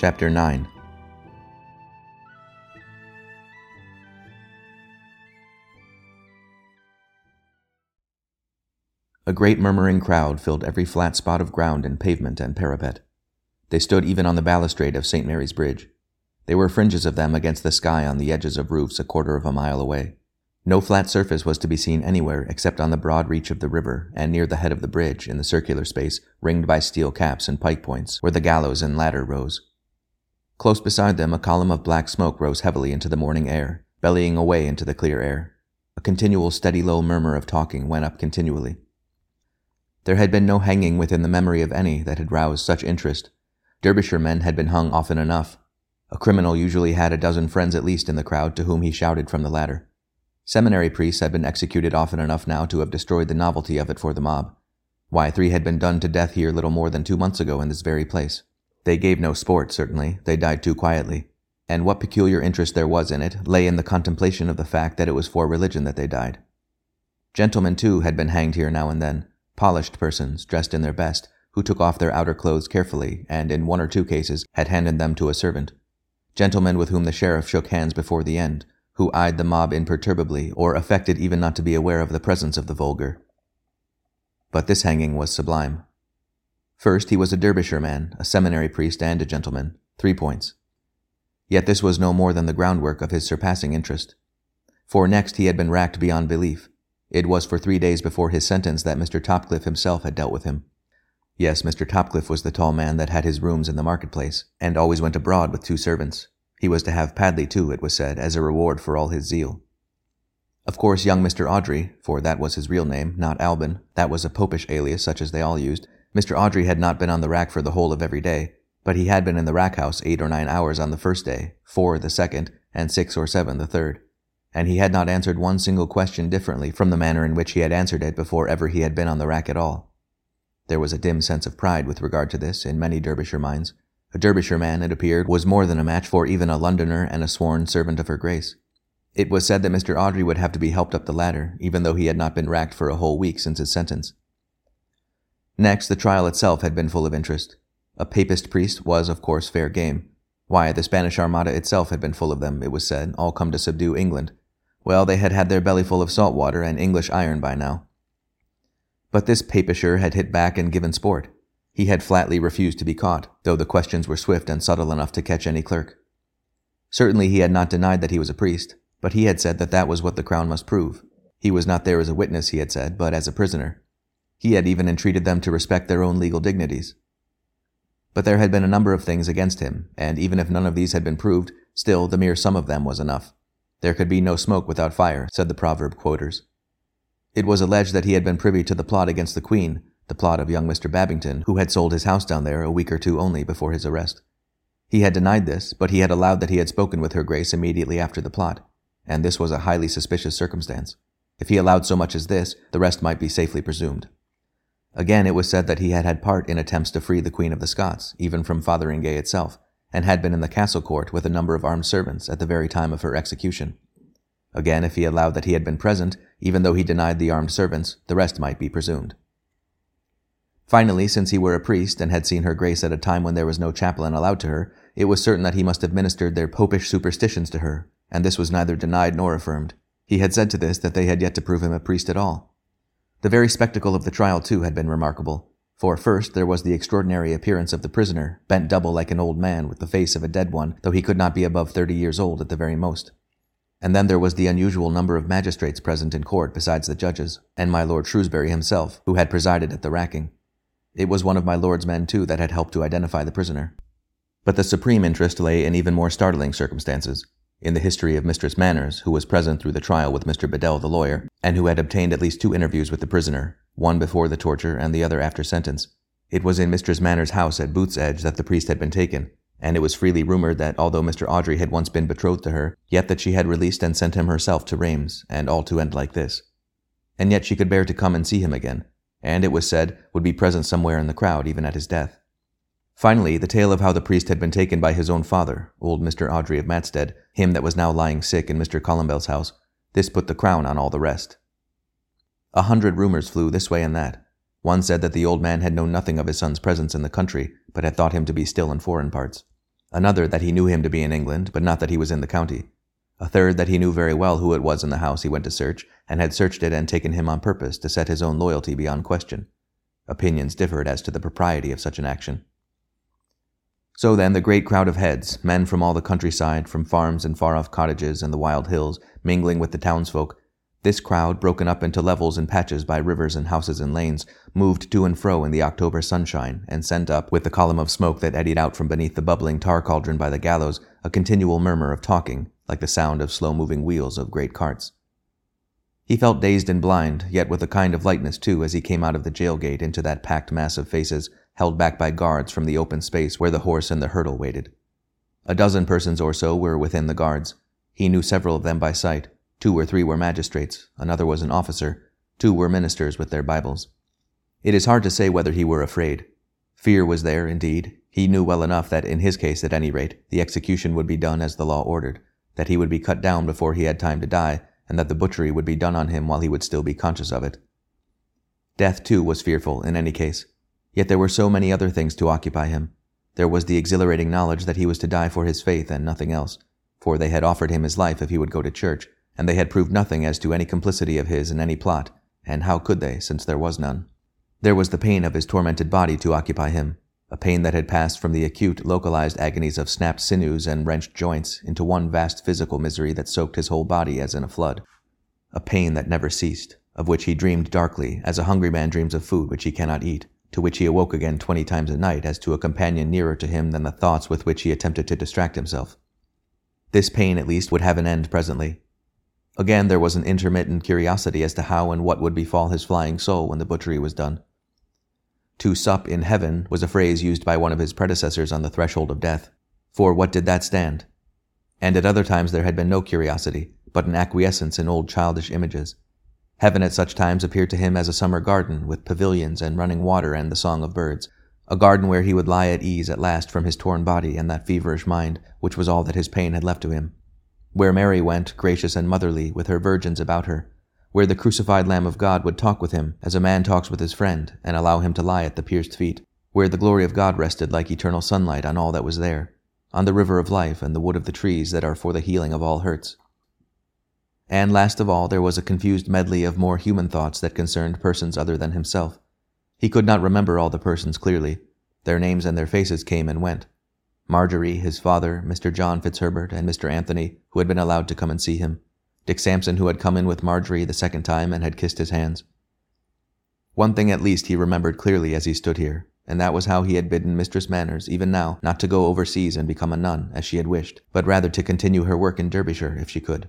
Chapter 9 A great murmuring crowd filled every flat spot of ground and pavement and parapet. They stood even on the balustrade of St. Mary's Bridge. There were fringes of them against the sky on the edges of roofs a quarter of a mile away. No flat surface was to be seen anywhere except on the broad reach of the river and near the head of the bridge in the circular space ringed by steel caps and pike points where the gallows and ladder rose. Close beside them, a column of black smoke rose heavily into the morning air, bellying away into the clear air. A continual steady low murmur of talking went up continually. There had been no hanging within the memory of any that had roused such interest. Derbyshire men had been hung often enough. A criminal usually had a dozen friends at least in the crowd to whom he shouted from the ladder. Seminary priests had been executed often enough now to have destroyed the novelty of it for the mob. Why, three had been done to death here little more than two months ago in this very place. They gave no sport, certainly, they died too quietly. And what peculiar interest there was in it lay in the contemplation of the fact that it was for religion that they died. Gentlemen, too, had been hanged here now and then, polished persons, dressed in their best, who took off their outer clothes carefully, and in one or two cases had handed them to a servant. Gentlemen with whom the sheriff shook hands before the end, who eyed the mob imperturbably, or affected even not to be aware of the presence of the vulgar. But this hanging was sublime. First, he was a Derbyshire man, a seminary priest, and a gentleman. Three points. Yet this was no more than the groundwork of his surpassing interest. For next he had been racked beyond belief. It was for three days before his sentence that Mr. Topcliffe himself had dealt with him. Yes, Mr. Topcliffe was the tall man that had his rooms in the marketplace, and always went abroad with two servants. He was to have Padley too, it was said, as a reward for all his zeal. Of course, young Mr. Audrey, for that was his real name, not Albin, that was a popish alias such as they all used, Mr. Audrey had not been on the rack for the whole of every day, but he had been in the rack house eight or nine hours on the first day, four the second, and six or seven the third and he had not answered one single question differently from the manner in which he had answered it before ever he had been on the rack at all. There was a dim sense of pride with regard to this in many Derbyshire minds. A Derbyshire man, it appeared, was more than a match for even a Londoner and a sworn servant of her grace. It was said that Mr. Audrey would have to be helped up the ladder, even though he had not been racked for a whole week since his sentence. Next, the trial itself had been full of interest. A papist priest was, of course, fair game. Why, the Spanish Armada itself had been full of them, it was said, all come to subdue England, well, they had had their bellyful of salt water and English iron by now. But this papisher had hit back and given sport. He had flatly refused to be caught, though the questions were swift and subtle enough to catch any clerk. Certainly he had not denied that he was a priest, but he had said that that was what the crown must prove. He was not there as a witness, he had said, but as a prisoner. He had even entreated them to respect their own legal dignities. But there had been a number of things against him, and even if none of these had been proved, still the mere sum of them was enough. There could be no smoke without fire, said the proverb quoters. It was alleged that he had been privy to the plot against the Queen, the plot of young Mr. Babington, who had sold his house down there a week or two only before his arrest. He had denied this, but he had allowed that he had spoken with her grace immediately after the plot, and this was a highly suspicious circumstance. If he allowed so much as this, the rest might be safely presumed. Again, it was said that he had had part in attempts to free the Queen of the Scots, even from Fotheringay itself, and had been in the castle court with a number of armed servants at the very time of her execution. Again, if he allowed that he had been present, even though he denied the armed servants, the rest might be presumed. Finally, since he were a priest and had seen her grace at a time when there was no chaplain allowed to her, it was certain that he must have ministered their popish superstitions to her, and this was neither denied nor affirmed. He had said to this that they had yet to prove him a priest at all. The very spectacle of the trial, too, had been remarkable. For first there was the extraordinary appearance of the prisoner, bent double like an old man with the face of a dead one, though he could not be above thirty years old at the very most. And then there was the unusual number of magistrates present in court besides the judges, and my Lord Shrewsbury himself, who had presided at the racking. It was one of my Lord's men, too, that had helped to identify the prisoner. But the supreme interest lay in even more startling circumstances in the history of Mistress Manners, who was present through the trial with Mr. Bedell, the lawyer, and who had obtained at least two interviews with the prisoner, one before the torture and the other after sentence. It was in Mistress Manners' house at Booth's Edge that the priest had been taken, and it was freely rumored that although Mr. Audrey had once been betrothed to her, yet that she had released and sent him herself to Rheims, and all to end like this. And yet she could bear to come and see him again, and it was said would be present somewhere in the crowd even at his death. Finally, the tale of how the priest had been taken by his own father, old Mr. Audrey of Matstead, him that was now lying sick in Mr. Columbell's house, this put the crown on all the rest. A hundred rumors flew this way and that. One said that the old man had known nothing of his son's presence in the country, but had thought him to be still in foreign parts. Another that he knew him to be in England, but not that he was in the county. A third that he knew very well who it was in the house he went to search, and had searched it and taken him on purpose to set his own loyalty beyond question. Opinions differed as to the propriety of such an action. So then, the great crowd of heads, men from all the countryside, from farms and far off cottages and the wild hills, mingling with the townsfolk, this crowd, broken up into levels and patches by rivers and houses and lanes, moved to and fro in the October sunshine, and sent up, with the column of smoke that eddied out from beneath the bubbling tar cauldron by the gallows, a continual murmur of talking, like the sound of slow moving wheels of great carts. He felt dazed and blind, yet with a kind of lightness too, as he came out of the jail gate into that packed mass of faces, held back by guards from the open space where the horse and the hurdle waited. A dozen persons or so were within the guards. He knew several of them by sight. Two or three were magistrates, another was an officer, two were ministers with their Bibles. It is hard to say whether he were afraid. Fear was there, indeed. He knew well enough that, in his case at any rate, the execution would be done as the law ordered that he would be cut down before he had time to die, and that the butchery would be done on him while he would still be conscious of it. Death, too, was fearful in any case. Yet there were so many other things to occupy him. There was the exhilarating knowledge that he was to die for his faith and nothing else, for they had offered him his life if he would go to church, and they had proved nothing as to any complicity of his in any plot, and how could they, since there was none? There was the pain of his tormented body to occupy him, a pain that had passed from the acute, localized agonies of snapped sinews and wrenched joints into one vast physical misery that soaked his whole body as in a flood. A pain that never ceased, of which he dreamed darkly, as a hungry man dreams of food which he cannot eat, to which he awoke again twenty times a night as to a companion nearer to him than the thoughts with which he attempted to distract himself. This pain, at least, would have an end presently. Again, there was an intermittent curiosity as to how and what would befall his flying soul when the butchery was done. To sup in heaven was a phrase used by one of his predecessors on the threshold of death. For what did that stand? And at other times there had been no curiosity, but an acquiescence in old childish images. Heaven at such times appeared to him as a summer garden with pavilions and running water and the song of birds, a garden where he would lie at ease at last from his torn body and that feverish mind, which was all that his pain had left to him. Where Mary went, gracious and motherly, with her virgins about her, where the crucified Lamb of God would talk with him as a man talks with his friend and allow him to lie at the pierced feet, where the glory of God rested like eternal sunlight on all that was there, on the river of life and the wood of the trees that are for the healing of all hurts. And last of all, there was a confused medley of more human thoughts that concerned persons other than himself. He could not remember all the persons clearly. Their names and their faces came and went. Marjorie, his father, Mr. John Fitzherbert, and Mr. Anthony, who had been allowed to come and see him. Dick Sampson, who had come in with Marjorie the second time and had kissed his hands. One thing at least he remembered clearly as he stood here, and that was how he had bidden Mistress Manners, even now, not to go overseas and become a nun, as she had wished, but rather to continue her work in Derbyshire if she could.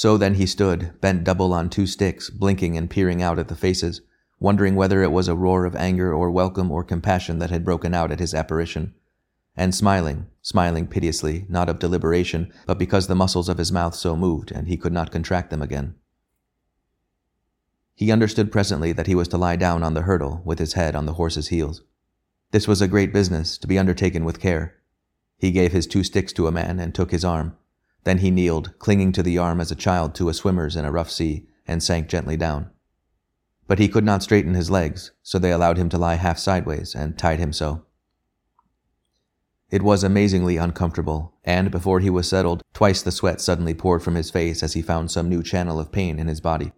So then he stood, bent double on two sticks, blinking and peering out at the faces, wondering whether it was a roar of anger or welcome or compassion that had broken out at his apparition, and smiling, smiling piteously, not of deliberation, but because the muscles of his mouth so moved, and he could not contract them again. He understood presently that he was to lie down on the hurdle, with his head on the horse's heels. This was a great business, to be undertaken with care. He gave his two sticks to a man and took his arm. Then he kneeled, clinging to the arm as a child to a swimmer's in a rough sea, and sank gently down. But he could not straighten his legs, so they allowed him to lie half sideways and tied him so. It was amazingly uncomfortable, and before he was settled, twice the sweat suddenly poured from his face as he found some new channel of pain in his body.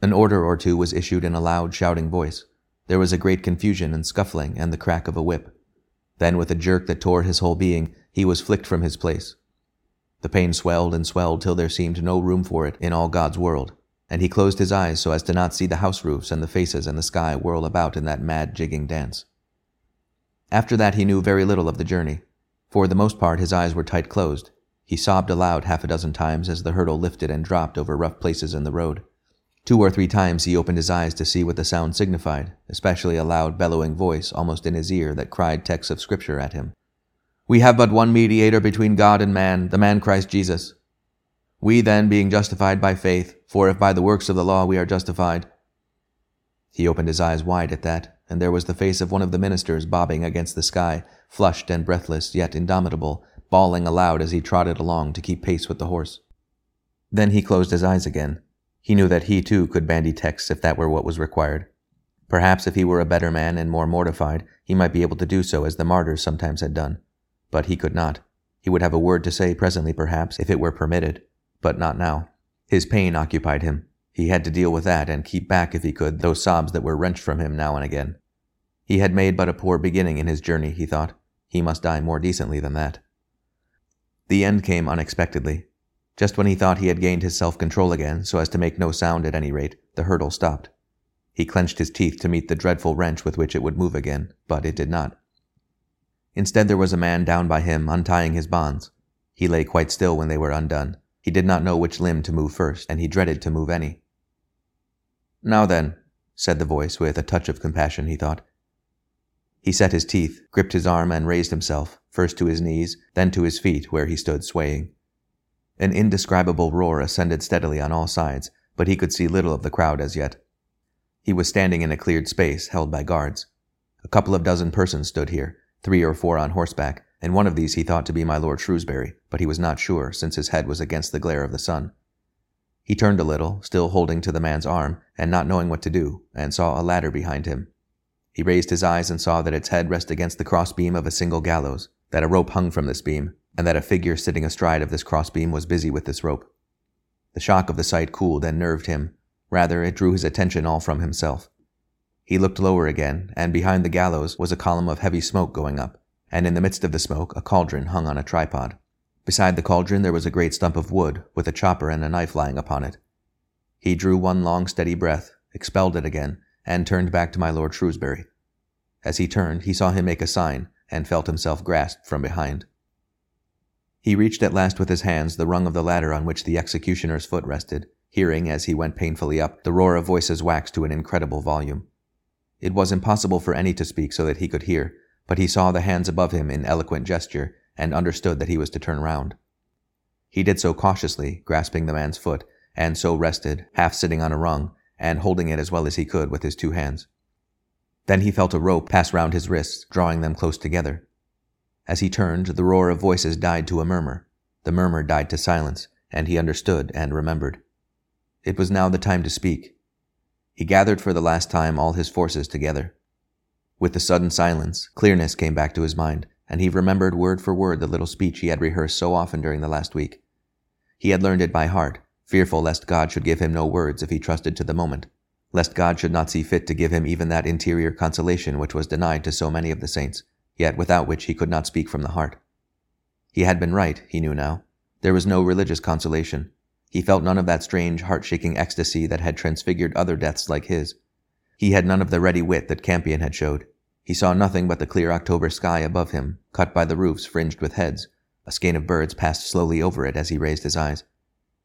An order or two was issued in a loud, shouting voice. There was a great confusion and scuffling and the crack of a whip. Then, with a jerk that tore his whole being, he was flicked from his place. The pain swelled and swelled till there seemed no room for it in all God's world, and he closed his eyes so as to not see the house roofs and the faces and the sky whirl about in that mad jigging dance. After that, he knew very little of the journey. For the most part, his eyes were tight closed. He sobbed aloud half a dozen times as the hurdle lifted and dropped over rough places in the road. Two or three times he opened his eyes to see what the sound signified, especially a loud, bellowing voice almost in his ear that cried texts of Scripture at him. We have but one mediator between God and man, the man Christ Jesus. We then, being justified by faith, for if by the works of the law we are justified. He opened his eyes wide at that, and there was the face of one of the ministers bobbing against the sky, flushed and breathless, yet indomitable, bawling aloud as he trotted along to keep pace with the horse. Then he closed his eyes again. He knew that he too could bandy texts if that were what was required. Perhaps if he were a better man and more mortified, he might be able to do so as the martyrs sometimes had done. But he could not. He would have a word to say presently, perhaps, if it were permitted, but not now. His pain occupied him. He had to deal with that and keep back, if he could, those sobs that were wrenched from him now and again. He had made but a poor beginning in his journey, he thought. He must die more decently than that. The end came unexpectedly. Just when he thought he had gained his self control again, so as to make no sound at any rate, the hurdle stopped. He clenched his teeth to meet the dreadful wrench with which it would move again, but it did not. Instead, there was a man down by him untying his bonds. He lay quite still when they were undone. He did not know which limb to move first, and he dreaded to move any. Now then, said the voice with a touch of compassion, he thought. He set his teeth, gripped his arm, and raised himself, first to his knees, then to his feet, where he stood swaying. An indescribable roar ascended steadily on all sides, but he could see little of the crowd as yet. He was standing in a cleared space held by guards. A couple of dozen persons stood here, three or four on horseback, and one of these he thought to be my Lord Shrewsbury, but he was not sure, since his head was against the glare of the sun. He turned a little, still holding to the man's arm, and not knowing what to do, and saw a ladder behind him. He raised his eyes and saw that its head rested against the crossbeam of a single gallows, that a rope hung from this beam, and that a figure sitting astride of this crossbeam was busy with this rope. The shock of the sight cooled and nerved him, Rather, it drew his attention all from himself. He looked lower again, and behind the gallows was a column of heavy smoke going up, and in the midst of the smoke a cauldron hung on a tripod. Beside the cauldron there was a great stump of wood, with a chopper and a knife lying upon it. He drew one long steady breath, expelled it again, and turned back to my Lord Shrewsbury. As he turned, he saw him make a sign, and felt himself grasped from behind. He reached at last with his hands the rung of the ladder on which the executioner's foot rested, hearing, as he went painfully up, the roar of voices wax to an incredible volume. It was impossible for any to speak so that he could hear, but he saw the hands above him in eloquent gesture, and understood that he was to turn round. He did so cautiously, grasping the man's foot, and so rested, half sitting on a rung, and holding it as well as he could with his two hands. Then he felt a rope pass round his wrists, drawing them close together. As he turned, the roar of voices died to a murmur. The murmur died to silence, and he understood and remembered. It was now the time to speak. He gathered for the last time all his forces together. With the sudden silence, clearness came back to his mind, and he remembered word for word the little speech he had rehearsed so often during the last week. He had learned it by heart, fearful lest God should give him no words if he trusted to the moment, lest God should not see fit to give him even that interior consolation which was denied to so many of the saints, yet without which he could not speak from the heart. He had been right, he knew now. There was no religious consolation, he felt none of that strange, heart shaking ecstasy that had transfigured other deaths like his. He had none of the ready wit that Campion had showed. He saw nothing but the clear October sky above him, cut by the roofs fringed with heads. A skein of birds passed slowly over it as he raised his eyes.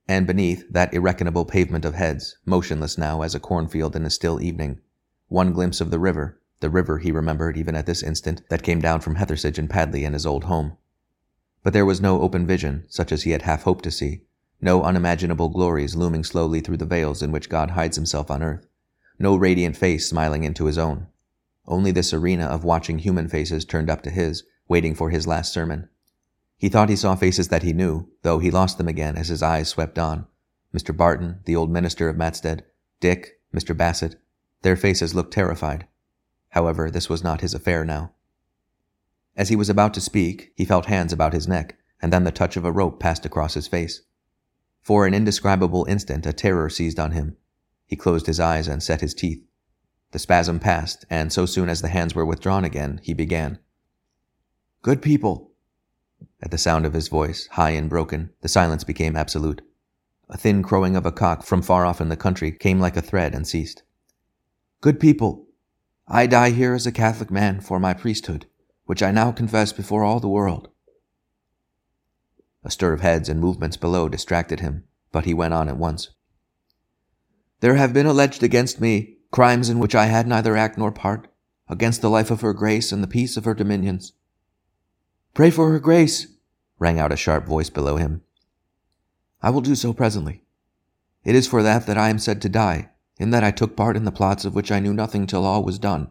And beneath, that irreckonable pavement of heads, motionless now as a cornfield in a still evening. One glimpse of the river, the river he remembered even at this instant, that came down from Hathersage and Padley and his old home. But there was no open vision, such as he had half hoped to see, no unimaginable glories looming slowly through the veils in which God hides himself on earth, no radiant face smiling into his own. Only this arena of watching human faces turned up to his, waiting for his last sermon. He thought he saw faces that he knew, though he lost them again as his eyes swept on. Mr. Barton, the old minister of Matstead, Dick, Mr. Bassett, their faces looked terrified. However, this was not his affair now. As he was about to speak, he felt hands about his neck, and then the touch of a rope passed across his face. For an indescribable instant, a terror seized on him. He closed his eyes and set his teeth. The spasm passed, and so soon as the hands were withdrawn again, he began. Good people! At the sound of his voice, high and broken, the silence became absolute. A thin crowing of a cock from far off in the country came like a thread and ceased. Good people! I die here as a Catholic man for my priesthood, which I now confess before all the world. A stir of heads and movements below distracted him, but he went on at once. There have been alleged against me crimes in which I had neither act nor part, against the life of her grace and the peace of her dominions. Pray for her grace, rang out a sharp voice below him. I will do so presently. It is for that that I am said to die, in that I took part in the plots of which I knew nothing till all was done.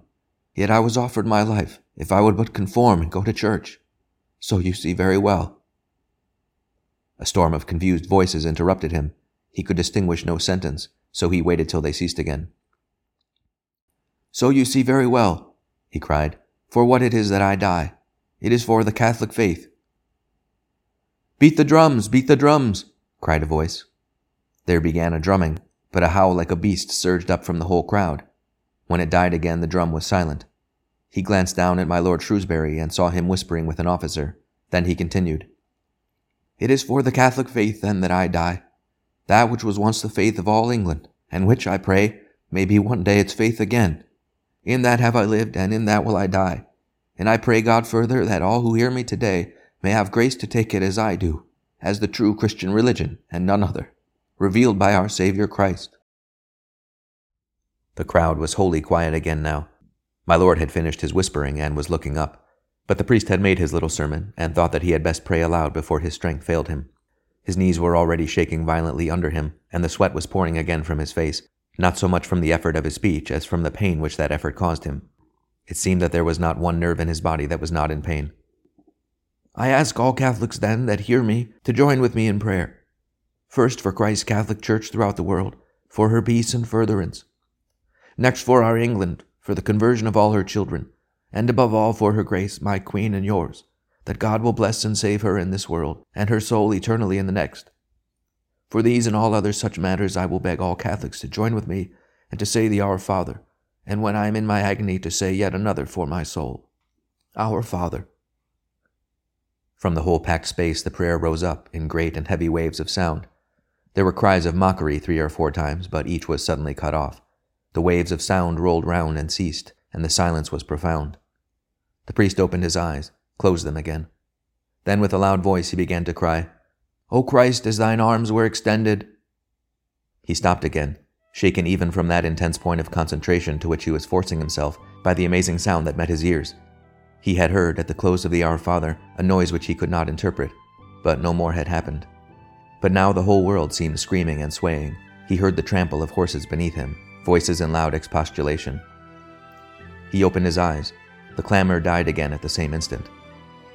Yet I was offered my life, if I would but conform and go to church. So you see very well a storm of confused voices interrupted him. He could distinguish no sentence, so he waited till they ceased again. So you see very well, he cried, for what it is that I die. It is for the Catholic faith. Beat the drums, beat the drums, cried a voice. There began a drumming, but a howl like a beast surged up from the whole crowd. When it died again, the drum was silent. He glanced down at my Lord Shrewsbury and saw him whispering with an officer. Then he continued, It is for the Catholic faith, then, that I die, that which was once the faith of all England, and which, I pray, may be one day its faith again. In that have I lived, and in that will I die. And I pray God further that all who hear me today may have grace to take it as I do, as the true Christian religion, and none other, revealed by our Saviour Christ. The crowd was wholly quiet again now. My lord had finished his whispering and was looking up, but the priest had made his little sermon and thought that he had best pray aloud before his strength failed him. His knees were already shaking violently under him, and the sweat was pouring again from his face, not so much from the effort of his speech as from the pain which that effort caused him. It seemed that there was not one nerve in his body that was not in pain. I ask all Catholics, then, that hear me, to join with me in prayer. First, for Christ's Catholic Church throughout the world, for her peace and furtherance. Next, for our England, for the conversion of all her children, and above all, for her grace, my Queen and yours, that God will bless and save her in this world, and her soul eternally in the next. For these and all other such matters, I will beg all Catholics to join with me and to say the Our Father, and when I am in my agony, to say yet another for my soul. Our Father. From the whole packed space, the prayer rose up in great and heavy waves of sound. There were cries of mockery three or four times, but each was suddenly cut off. The waves of sound rolled round and ceased, and the silence was profound. The priest opened his eyes, closed them again. Then, with a loud voice, he began to cry, O Christ, as thine arms were extended. He stopped again, shaken even from that intense point of concentration to which he was forcing himself by the amazing sound that met his ears. He had heard, at the close of the Our Father, a noise which he could not interpret, but no more had happened. But now the whole world seemed screaming and swaying. He heard the trample of horses beneath him, voices in loud expostulation. He opened his eyes. The clamor died again at the same instant.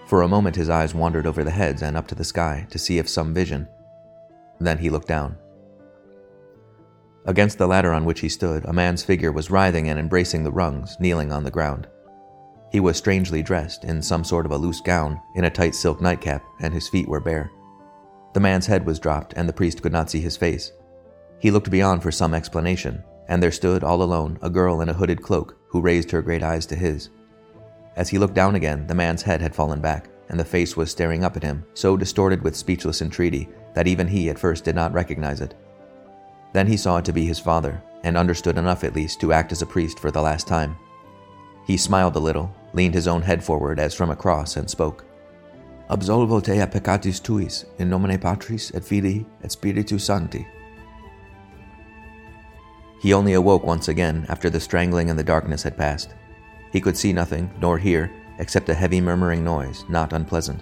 For a moment his eyes wandered over the heads and up to the sky to see if some vision. Then he looked down. Against the ladder on which he stood, a man's figure was writhing and embracing the rungs, kneeling on the ground. He was strangely dressed in some sort of a loose gown, in a tight silk nightcap, and his feet were bare. The man's head was dropped, and the priest could not see his face. He looked beyond for some explanation, and there stood, all alone, a girl in a hooded cloak who raised her great eyes to his. As he looked down again, the man's head had fallen back, and the face was staring up at him, so distorted with speechless entreaty that even he at first did not recognize it. Then he saw it to be his father, and understood enough at least to act as a priest for the last time. He smiled a little, leaned his own head forward as from a cross, and spoke. Absolvo te a peccatis tuis, in nomine Patris et Filii et Spiritus Sancti. He only awoke once again after the strangling and the darkness had passed. He could see nothing, nor hear, except a heavy murmuring noise, not unpleasant.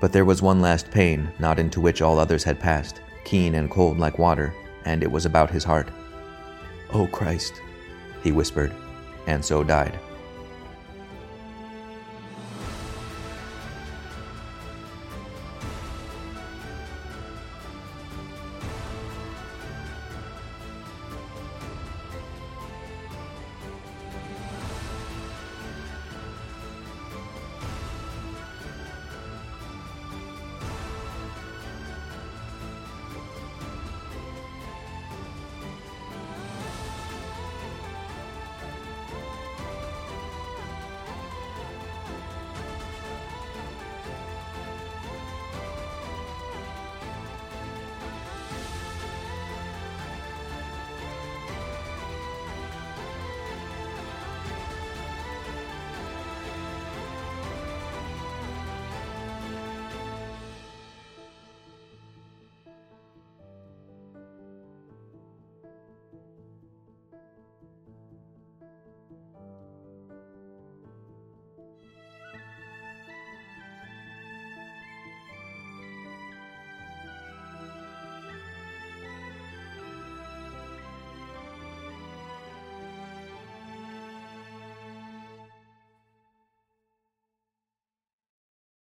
But there was one last pain, not into which all others had passed, keen and cold like water, and it was about his heart. O Christ, he whispered, and so died.